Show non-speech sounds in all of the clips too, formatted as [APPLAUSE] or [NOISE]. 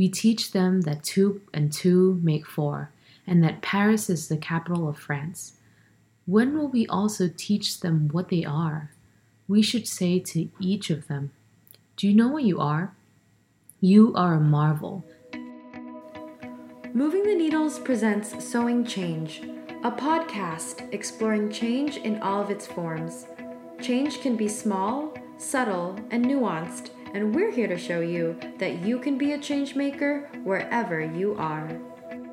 We teach them that two and two make four, and that Paris is the capital of France. When will we also teach them what they are? We should say to each of them, Do you know what you are? You are a marvel. Moving the Needles presents Sewing Change, a podcast exploring change in all of its forms. Change can be small, subtle, and nuanced, and we're here to show you that you can be a change maker wherever you are.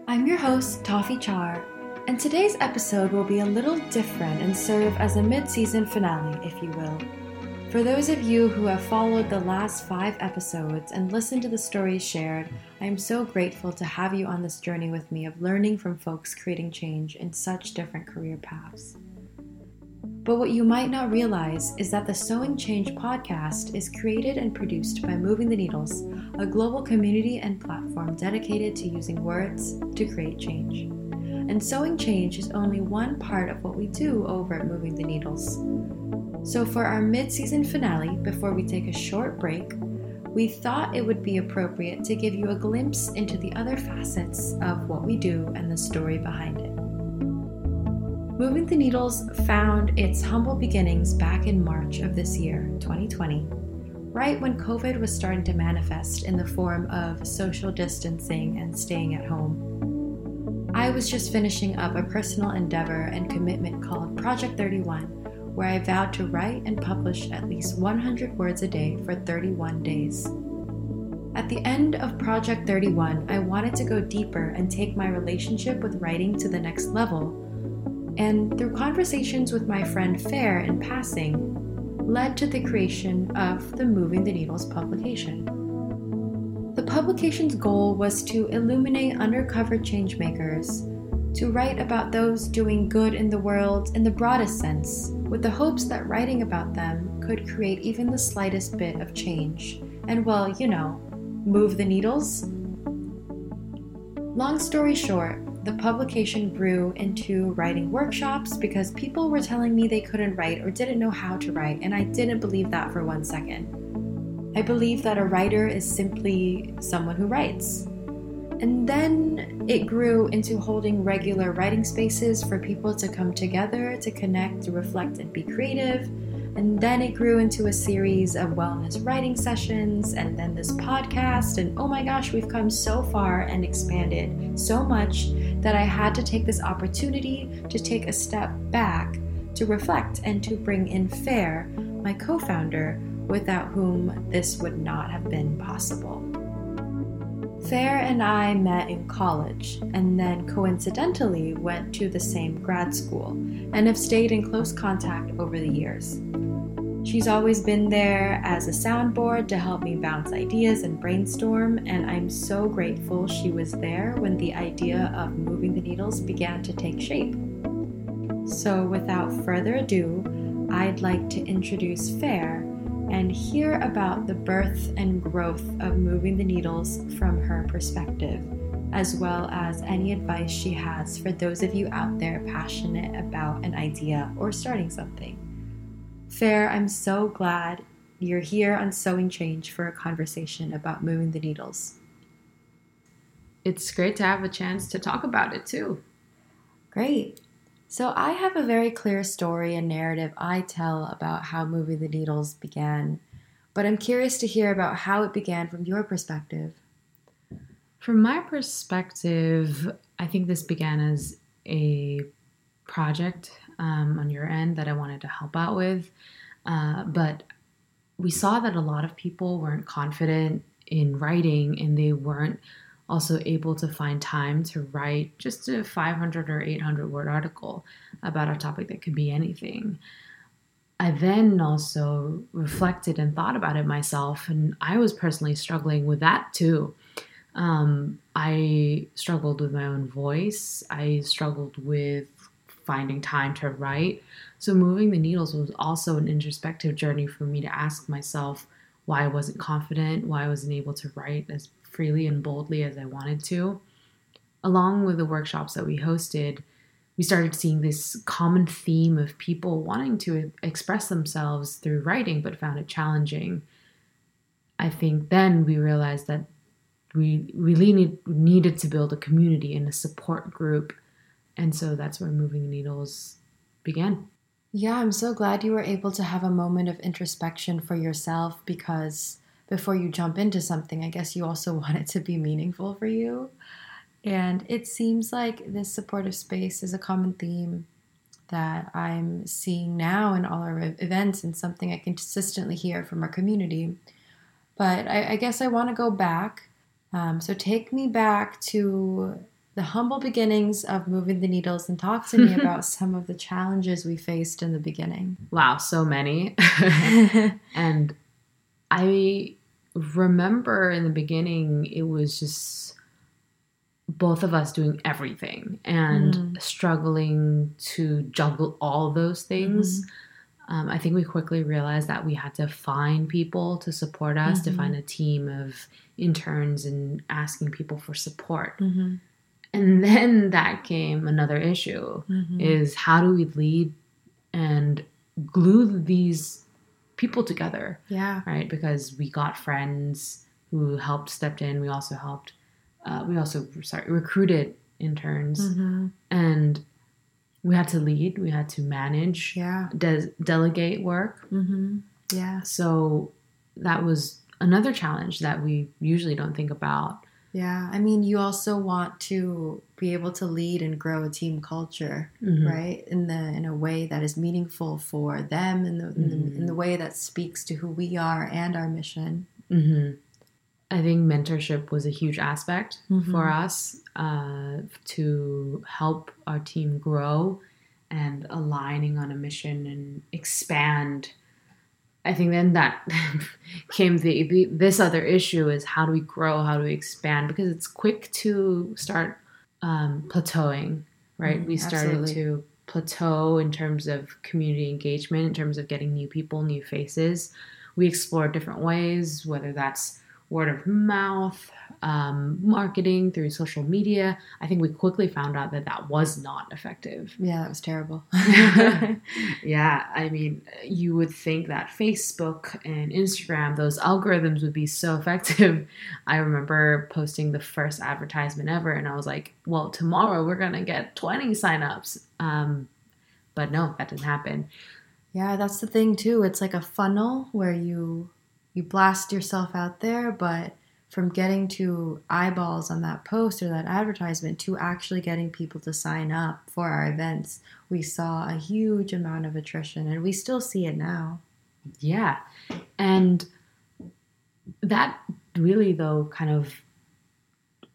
I'm your host, Taffy Char, and today's episode will be a little different and serve as a mid season finale, if you will. For those of you who have followed the last five episodes and listened to the stories shared, I am so grateful to have you on this journey with me of learning from folks creating change in such different career paths. But what you might not realize is that the Sewing Change podcast is created and produced by Moving the Needles, a global community and platform dedicated to using words to create change. And Sewing Change is only one part of what we do over at Moving the Needles. So, for our mid season finale, before we take a short break, we thought it would be appropriate to give you a glimpse into the other facets of what we do and the story behind it. Moving the Needles found its humble beginnings back in March of this year, 2020, right when COVID was starting to manifest in the form of social distancing and staying at home. I was just finishing up a personal endeavor and commitment called Project 31, where I vowed to write and publish at least 100 words a day for 31 days. At the end of Project 31, I wanted to go deeper and take my relationship with writing to the next level and through conversations with my friend Fair in passing, led to the creation of the Moving the Needles publication. The publication's goal was to illuminate undercover changemakers, to write about those doing good in the world in the broadest sense, with the hopes that writing about them could create even the slightest bit of change, and well, you know, move the needles. Long story short, the publication grew into writing workshops because people were telling me they couldn't write or didn't know how to write, and I didn't believe that for one second. I believe that a writer is simply someone who writes. And then it grew into holding regular writing spaces for people to come together to connect, to reflect, and be creative and then it grew into a series of wellness writing sessions, and then this podcast. And oh my gosh, we've come so far and expanded so much that I had to take this opportunity to take a step back to reflect and to bring in Fair, my co founder, without whom this would not have been possible. Fair and I met in college and then coincidentally went to the same grad school and have stayed in close contact over the years. She's always been there as a soundboard to help me bounce ideas and brainstorm, and I'm so grateful she was there when the idea of moving the needles began to take shape. So, without further ado, I'd like to introduce Fair and hear about the birth and growth of moving the needles from her perspective, as well as any advice she has for those of you out there passionate about an idea or starting something. Fair, I'm so glad you're here on Sewing Change for a conversation about moving the needles. It's great to have a chance to talk about it too. Great. So, I have a very clear story and narrative I tell about how Moving the Needles began, but I'm curious to hear about how it began from your perspective. From my perspective, I think this began as a project um, on your end that I wanted to help out with. Uh, but we saw that a lot of people weren't confident in writing and they weren't also able to find time to write just a 500 or 800 word article about a topic that could be anything. I then also reflected and thought about it myself, and I was personally struggling with that too. Um, I struggled with my own voice. I struggled with finding time to write. So, moving the needles was also an introspective journey for me to ask myself why I wasn't confident, why I wasn't able to write as freely and boldly as I wanted to. Along with the workshops that we hosted, we started seeing this common theme of people wanting to express themselves through writing but found it challenging. I think then we realized that we really need, needed to build a community and a support group. And so that's where Moving Needles began. Yeah, I'm so glad you were able to have a moment of introspection for yourself because before you jump into something, I guess you also [LAUGHS] want it to be meaningful for you. And it seems like this supportive space is a common theme that I'm seeing now in all our events and something I consistently hear from our community. But I, I guess I want to go back. Um, so take me back to the humble beginnings of moving the needles and talk to me about [LAUGHS] some of the challenges we faced in the beginning. Wow, so many. [LAUGHS] and I remember in the beginning, it was just both of us doing everything and mm. struggling to juggle all those things. Mm-hmm. Um, I think we quickly realized that we had to find people to support us, mm-hmm. to find a team of interns and asking people for support. Mm-hmm. And [LAUGHS] then that came another issue mm-hmm. is how do we lead and glue these people together? Yeah. Right? Because we got friends who helped stepped in. We also helped uh, we also sorry recruited interns mm-hmm. and we had to lead we had to manage yeah de- delegate work mm-hmm. yeah so that was another challenge that we usually don't think about yeah i mean you also want to be able to lead and grow a team culture mm-hmm. right in the in a way that is meaningful for them in the, in the, in the mm-hmm. way that speaks to who we are and our mission mm-hmm. I think mentorship was a huge aspect mm-hmm. for us uh, to help our team grow and aligning on a mission and expand. I think then that [LAUGHS] came the, the, this other issue is how do we grow, how do we expand because it's quick to start um, plateauing, right? Mm, we started absolutely. to plateau in terms of community engagement, in terms of getting new people, new faces. We explored different ways, whether that's word of mouth, um, marketing through social media. I think we quickly found out that that was not effective. Yeah, that was terrible. [LAUGHS] [LAUGHS] yeah, I mean, you would think that Facebook and Instagram, those algorithms would be so effective. [LAUGHS] I remember posting the first advertisement ever, and I was like, well, tomorrow we're going to get 20 signups. Um, but no, that didn't happen. Yeah, that's the thing too. It's like a funnel where you you blast yourself out there, but from getting to eyeballs on that post or that advertisement to actually getting people to sign up for our events, we saw a huge amount of attrition and we still see it now. Yeah. And that really, though, kind of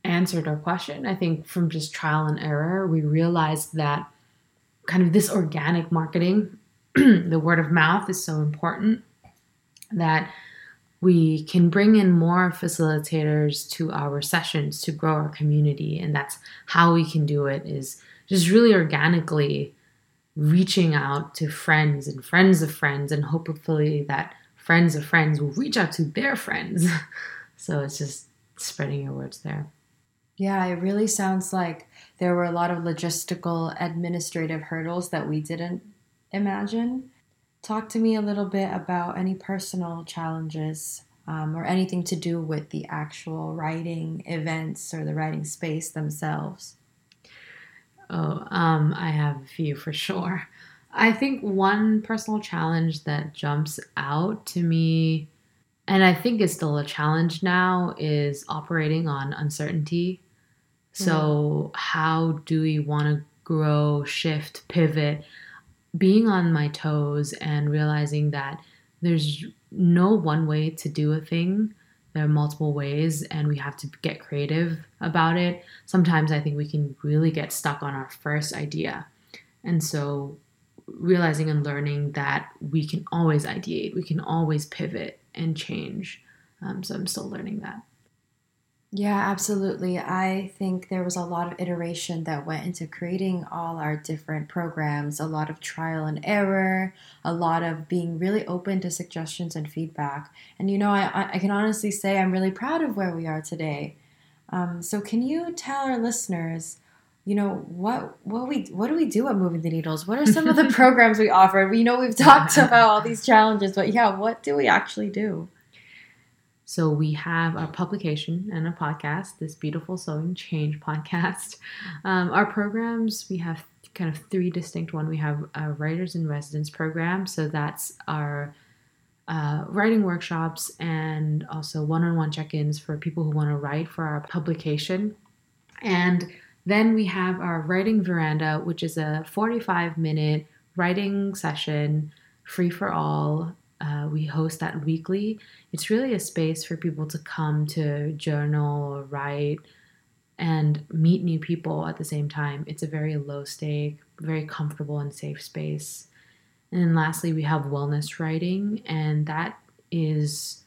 answered our question. I think from just trial and error, we realized that kind of this organic marketing, [CLEARS THROAT] the word of mouth is so important that we can bring in more facilitators to our sessions to grow our community and that's how we can do it is just really organically reaching out to friends and friends of friends and hopefully that friends of friends will reach out to their friends. [LAUGHS] So it's just spreading your words there. Yeah it really sounds like there were a lot of logistical administrative hurdles that we didn't imagine Talk to me a little bit about any personal challenges um, or anything to do with the actual writing events or the writing space themselves. Oh, um, I have a few for sure. I think one personal challenge that jumps out to me, and I think is still a challenge now, is operating on uncertainty. So, mm. how do we want to grow, shift, pivot? Being on my toes and realizing that there's no one way to do a thing. There are multiple ways, and we have to get creative about it. Sometimes I think we can really get stuck on our first idea. And so, realizing and learning that we can always ideate, we can always pivot and change. Um, so, I'm still learning that. Yeah, absolutely. I think there was a lot of iteration that went into creating all our different programs, a lot of trial and error, a lot of being really open to suggestions and feedback. And you know, I, I can honestly say I'm really proud of where we are today. Um, so, can you tell our listeners, you know, what what we what do we do at Moving the Needles? What are some of the [LAUGHS] programs we offer? We know we've talked [LAUGHS] about all these challenges, but yeah, what do we actually do? So we have our publication and a podcast, this beautiful sewing change podcast. [LAUGHS] Um, our programs, we have kind of three distinct one. We have a writers in residence program, so that's our uh, writing workshops and also one-on-one check-ins for people who want to write for our publication. And then we have our writing veranda, which is a 45-minute writing session, free for all. Uh, we host that weekly. It's really a space for people to come to journal or write and meet new people at the same time. It's a very low stake, very comfortable and safe space. And then lastly, we have wellness writing, and that is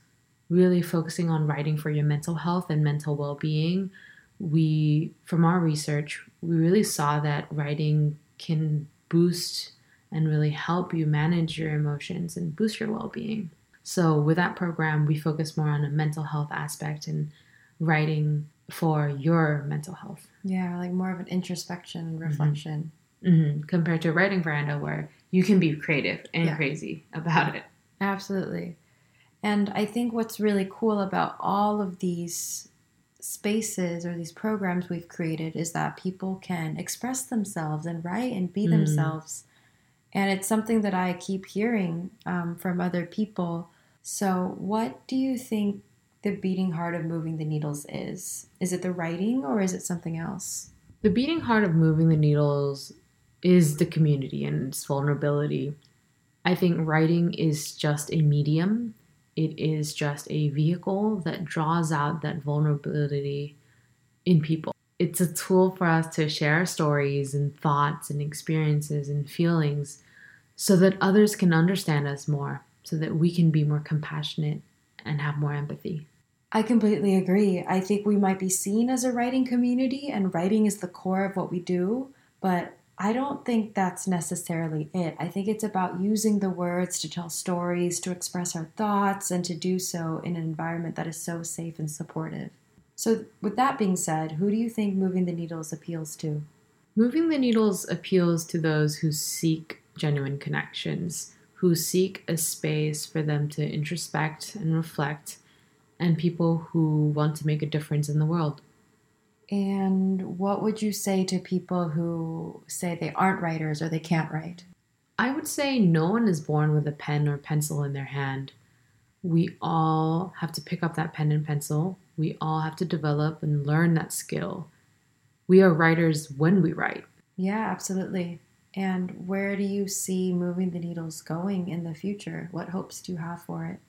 really focusing on writing for your mental health and mental well being. We, from our research, we really saw that writing can boost and really help you manage your emotions and boost your well being. So, with that program, we focus more on a mental health aspect and writing for your mental health. Yeah, like more of an introspection, reflection. Mm-hmm. Mm-hmm. Compared to writing for veranda, where you can be creative and yeah. crazy about it. Absolutely. And I think what's really cool about all of these spaces or these programs we've created is that people can express themselves and write and be mm. themselves. And it's something that I keep hearing um, from other people. So, what do you think the beating heart of moving the needles is? Is it the writing or is it something else? The beating heart of moving the needles is the community and its vulnerability. I think writing is just a medium, it is just a vehicle that draws out that vulnerability in people. It's a tool for us to share stories and thoughts and experiences and feelings so that others can understand us more, so that we can be more compassionate and have more empathy. I completely agree. I think we might be seen as a writing community, and writing is the core of what we do, but I don't think that's necessarily it. I think it's about using the words to tell stories, to express our thoughts, and to do so in an environment that is so safe and supportive. So, with that being said, who do you think Moving the Needles appeals to? Moving the Needles appeals to those who seek genuine connections, who seek a space for them to introspect and reflect and people who want to make a difference in the world. And what would you say to people who say they aren't writers or they can't write? I would say no one is born with a pen or pencil in their hand. We all have to pick up that pen and pencil. We all have to develop and learn that skill. We are writers when we write. Yeah, absolutely. And where do you see moving the needles going in the future? What hopes do you have for it?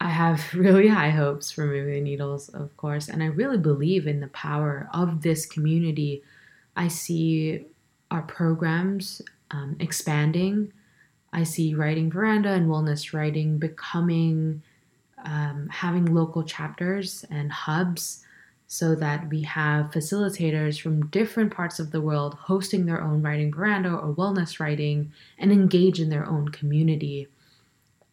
I have [LAUGHS] really high hopes for Moving the Needles, of course, and I really believe in the power of this community. I see our programs um, expanding. I see Writing Veranda and Wellness Writing becoming, um, having local chapters and hubs so that we have facilitators from different parts of the world hosting their own Writing Veranda or Wellness Writing and engage in their own community.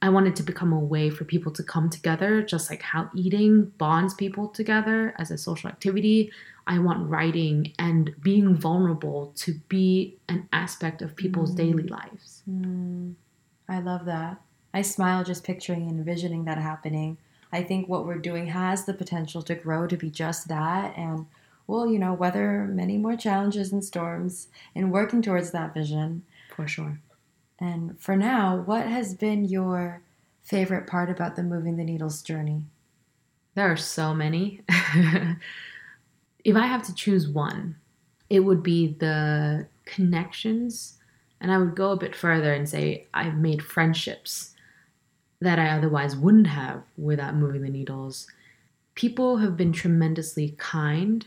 I wanted to become a way for people to come together, just like how eating bonds people together as a social activity. I want writing and being vulnerable to be an aspect of people's mm. daily lives. Mm. I love that. I smile just picturing and envisioning that happening. I think what we're doing has the potential to grow to be just that and we'll, you know, weather many more challenges and storms in working towards that vision. For sure. And for now, what has been your favorite part about the Moving the Needles journey? There are so many. [LAUGHS] if I have to choose one, it would be the connections. And I would go a bit further and say I've made friendships that I otherwise wouldn't have without moving the needles. People have been tremendously kind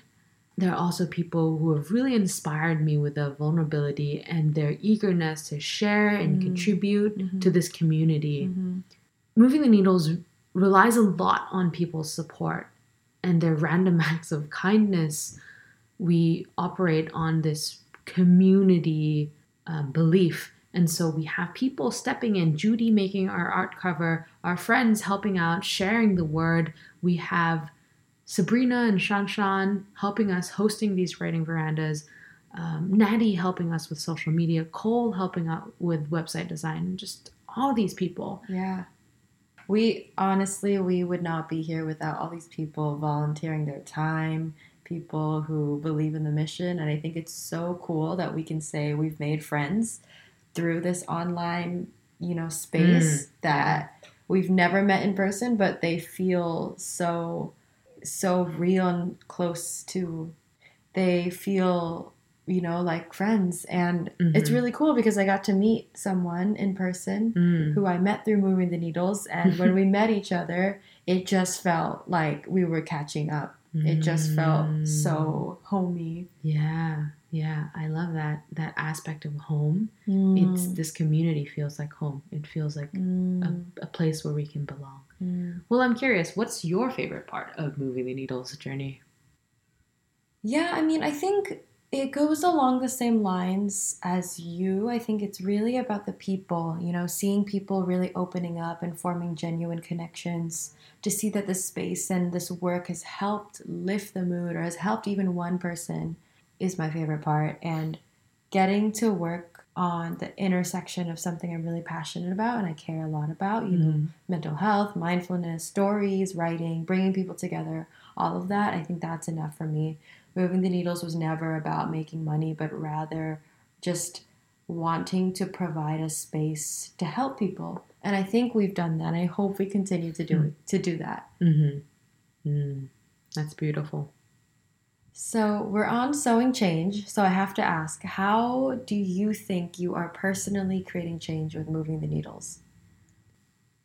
there are also people who have really inspired me with their vulnerability and their eagerness to share and mm-hmm. contribute mm-hmm. to this community. Mm-hmm. Moving the Needles relies a lot on people's support and their random [LAUGHS] acts of kindness. We operate on this community uh, belief. And so we have people stepping in, Judy making our art cover, our friends helping out, sharing the word. We have Sabrina and Shanshan helping us hosting these writing verandas, um, Natty helping us with social media, Cole helping out with website design, just all these people. Yeah. We honestly, we would not be here without all these people volunteering their time, people who believe in the mission. And I think it's so cool that we can say we've made friends through this online, you know, space Mm, that we've never met in person, but they feel so, so real and close to, they feel, you know, like friends. And it's Mhm. really cool because I got to meet someone in person Mm. who I met through Moving the Needles. And when we [LAUGHS] met each other, it just felt like we were catching up. It just felt Mm. so homey. Yeah, yeah. I love that that aspect of home. Mm. It's this community feels like home. It feels like a, Mm. a place where we can belong. Mm. Well, I'm curious, what's your favorite part of moving the needles journey? Yeah, I mean, I think it goes along the same lines as you. I think it's really about the people, you know, seeing people really opening up and forming genuine connections. To see that this space and this work has helped lift the mood or has helped even one person is my favorite part. And getting to work on the intersection of something I'm really passionate about and I care a lot about, you know, Mhm. mental health, mindfulness, stories, writing, bringing people together, all of that, I think that's enough for me. Moving the needles was never about making money, but rather just wanting to provide a space to help people. And I think we've done that. I hope we continue to do it, to do that. Mhm. Mm. That's beautiful. So we're on sewing change. So I have to ask, how do you think you are personally creating change with moving the needles?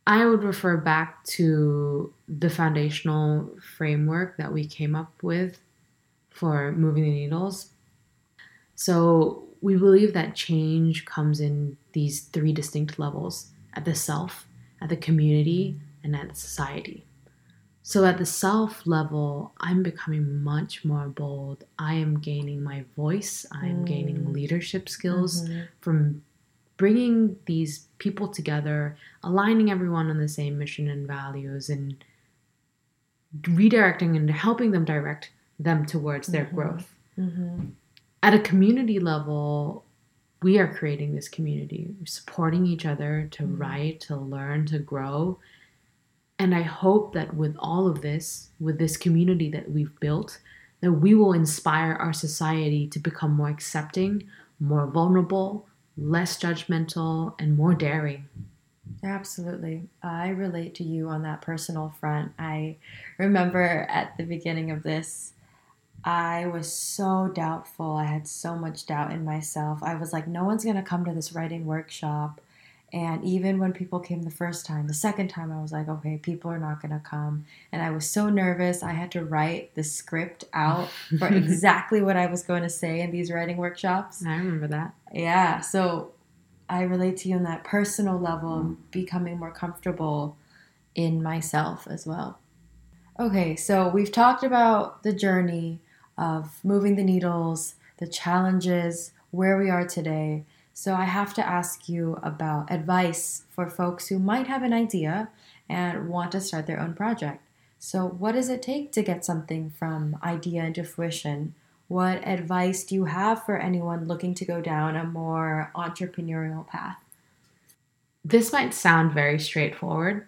I would refer back to the foundational framework that we came up with for moving the needles. So, we believe that change comes in these three distinct levels at the self, at the community, and at society. So, at the self level, I'm becoming much more bold. I am gaining my voice, I am gaining Mm. leadership skills Mhm. from bringing these people together, aligning everyone on the same mission and values, and redirecting and helping them direct them towards their Mhm. growth. Mhm. At a community level, we are creating this community, supporting each other to Mhm. write, to learn, to grow. And I hope that with all of this, with this community that we've built, that we will inspire our society to become more accepting, more vulnerable, less judgmental, and more daring. Absolutely. I relate to you on that personal front. I remember at the beginning of this, I was so doubtful. I had so much doubt in myself. I was like, no one's going to come to this writing workshop. And even when people came the first time, the second time, I was like, okay, people are not going to come. And I was so nervous. I had to write the script out for [LAUGHS] exactly what I was going to say in these writing workshops. I remember that. Yeah, so I relate to you on that personal level, becoming more comfortable in myself as well. Okay, so we've talked about the journey of moving the needles, the challenges, where we are today. So I have to ask you about advice for folks who might have an idea and want to start their own project. So, what does it take to get something from idea into fruition? What advice do you have for anyone looking to go down a more entrepreneurial path? This might sound very straightforward,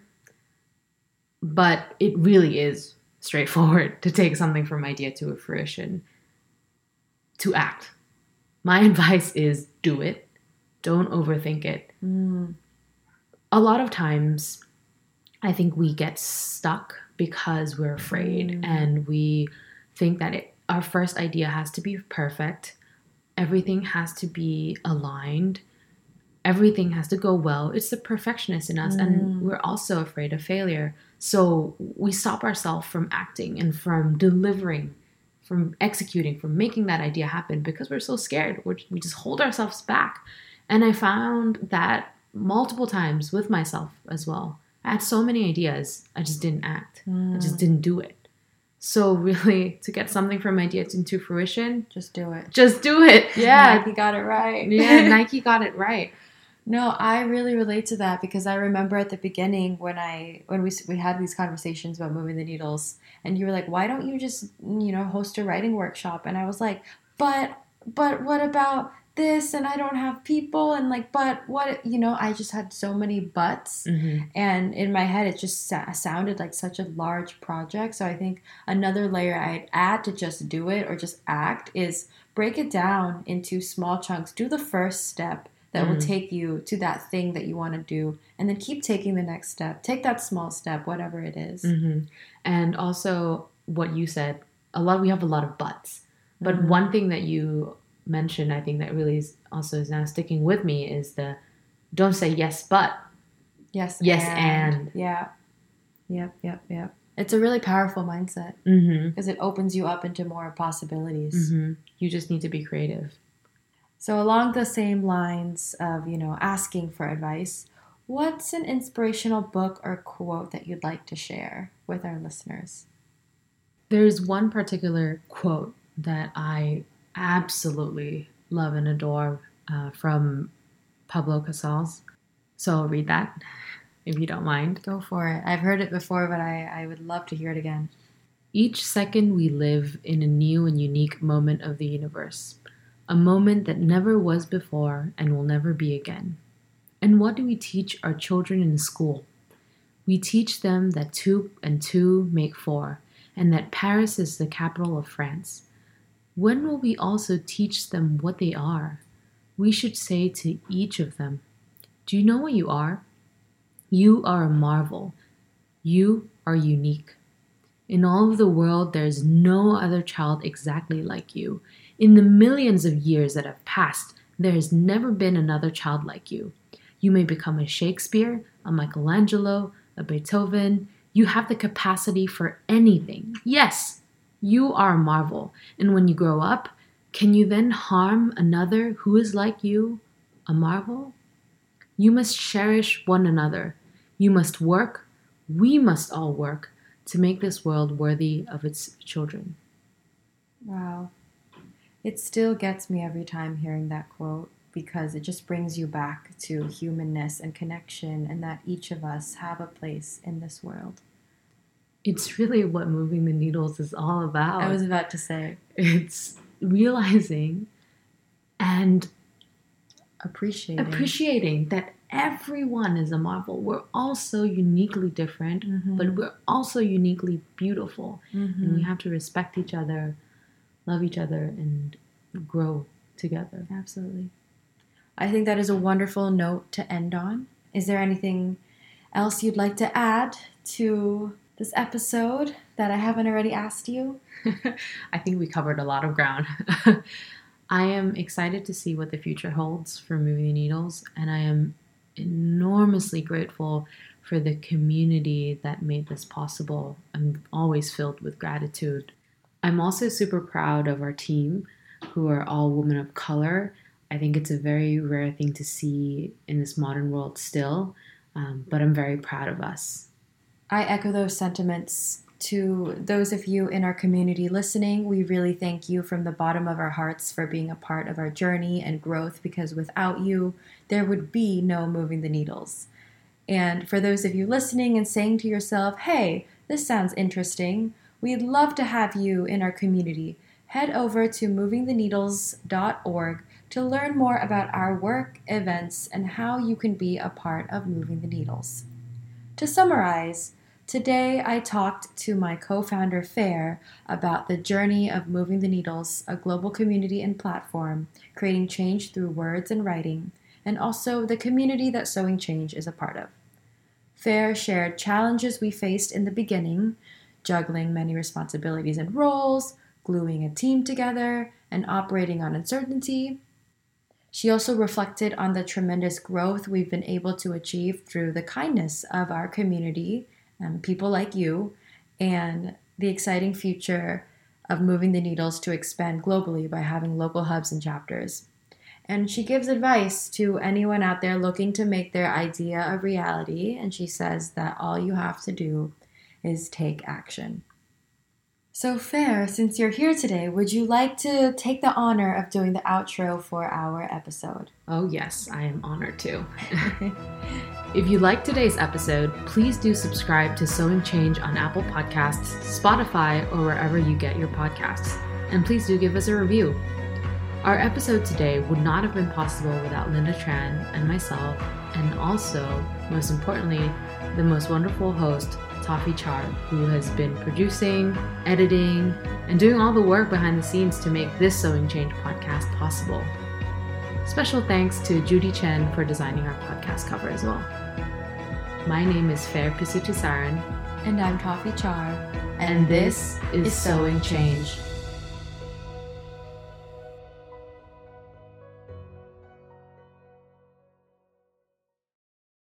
but it really is straightforward to take something from idea to fruition, to act. My [LAUGHS] advice is do it, don't overthink it. Mm, A lot of times, I think we get stuck because we're afraid Mm. and we think that it, our first idea has to be perfect, everything has to be aligned, everything has to go well. It's the perfectionist in us, Mm. and we're also afraid of failure. So we stop ourselves from acting and from delivering, from executing, from making that idea happen because we're so scared. We're, we just hold ourselves back. And I found that multiple times with myself as well. I had so many ideas, I just didn't act. I just mm, didn't do it. So really, [LAUGHS] to get something from idea into fruition, just do it. just do it. Yeah, Nike got it right. yeah. [LAUGHS] Nike got it right. No, I really relate to that because I remember at the beginning when I when we we had these conversations about moving the needles, and you were like, "Why don't you just you know host a writing workshop?" And I was like, "But but what about this and I don't have people and like but what you know I just had so many buts Mm-hmm. and in my head it just sa- sounded like such a large project so I think another layer I'd add to just do it or just act is break it down into small chunks do the first step that will Mhm. take you to that thing that you want to do and then keep taking the next step take that small step whatever it is. hmm And also, what you said, a lot. We have a lot of buts, but Mhm. one thing that you mentioned, I think that really is also is now sticking with me is the don't say yes, but. yes Yes, and. yeah yep yep yep it's a really powerful mindset Mm-hmm. because it opens you up into more possibilities Mm-hmm. You just need to be creative. So, along the same lines of, you know, asking for advice, what's an inspirational book or quote that you'd like to share with our listeners? There's one particular quote that I absolutely love and adore uh, from Pablo Casals. So I'll read that if you don't mind. Go for it. I've heard it before, but I, I would love to hear it again. Each second we live in a new and unique moment of the universe, a moment that never was before and will never be again. And what do we teach our children in school? We teach them that two and two make four, and that Paris is the capital of France. When will we also teach them what they are? We should say to each of them, Do you know what you are? You are a marvel. You are unique. In all of the world, there is no other child exactly like you. In the millions of years that have passed, there has never been another child like you. You may become a Shakespeare, a Michelangelo, a Beethoven. You have the capacity for anything. Yes, you are a marvel. And when you grow up, can you then harm another who is like you, a marvel? You must cherish one another. You must work. We must all work to make this world worthy of its children. Wow. It still gets me every time hearing that quote because it just brings you back to humanness and connection and that each of us have a place in this world. It's really what moving the needles is all about. I was about to say, it's realizing and appreciating. appreciating that everyone is a marvel. We're all so uniquely different, Mhm. but we're also uniquely beautiful. And Mhm. we have to respect each other, love each other, and grow together. Absolutely. I think that is a wonderful note to end on. Is there anything else you'd like to add to this episode that I haven't already asked you? [LAUGHS] I think we covered a lot of ground. [LAUGHS] I am excited to see what the future holds for Moving Needles, and I am enormously grateful for the community that made this possible. I'm always filled with gratitude. I'm also super proud of our team, who are all women of color. I think it's a very rare thing to see in this modern world still, um, but I'm very proud of us. I echo those sentiments to those of you in our community listening. We really thank you from the bottom of our hearts for being a part of our journey and growth because without you, there would be no moving the needles. And for those of you listening and saying to yourself, hey, this sounds interesting, we'd love to have you in our community. Head over to movingtheneedles.org to learn more about our work, events, and how you can be a part of Moving the Needles. To summarize, today I talked to my co founder, Fair, about the journey of Moving the Needles, a global community and platform, creating change through words and writing, and also the community that Sewing Change is a part of. Fair shared challenges we faced in the beginning, juggling many responsibilities and roles, gluing a team together, and operating on uncertainty. She also reflected on the tremendous growth we've been able to achieve through the kindness of our community and people like you, and the exciting future of moving the needles to expand globally by having local hubs and chapters. And she gives advice to anyone out there looking to make their idea a reality. And she says that all you have to do is take action. So, Fair, since you're here today, would you like to take the honor of doing the outro for our episode? Oh, yes, I am honored to. [LAUGHS] If you liked today's episode, please do subscribe to Sewing Change on Apple Podcasts, Spotify, or wherever you get your podcasts. And please do give us a review. Our episode today would not have been possible without Linda Tran and myself, and also, most importantly, the most wonderful host, Taffy Char, who has been producing, editing, and doing all the work behind the scenes to make this Sewing Change podcast possible. Special thanks to Judy Chen for designing our podcast cover as well. My name is Fair Pisutisaran, And I'm Taffy Char. and this is Sewing Change.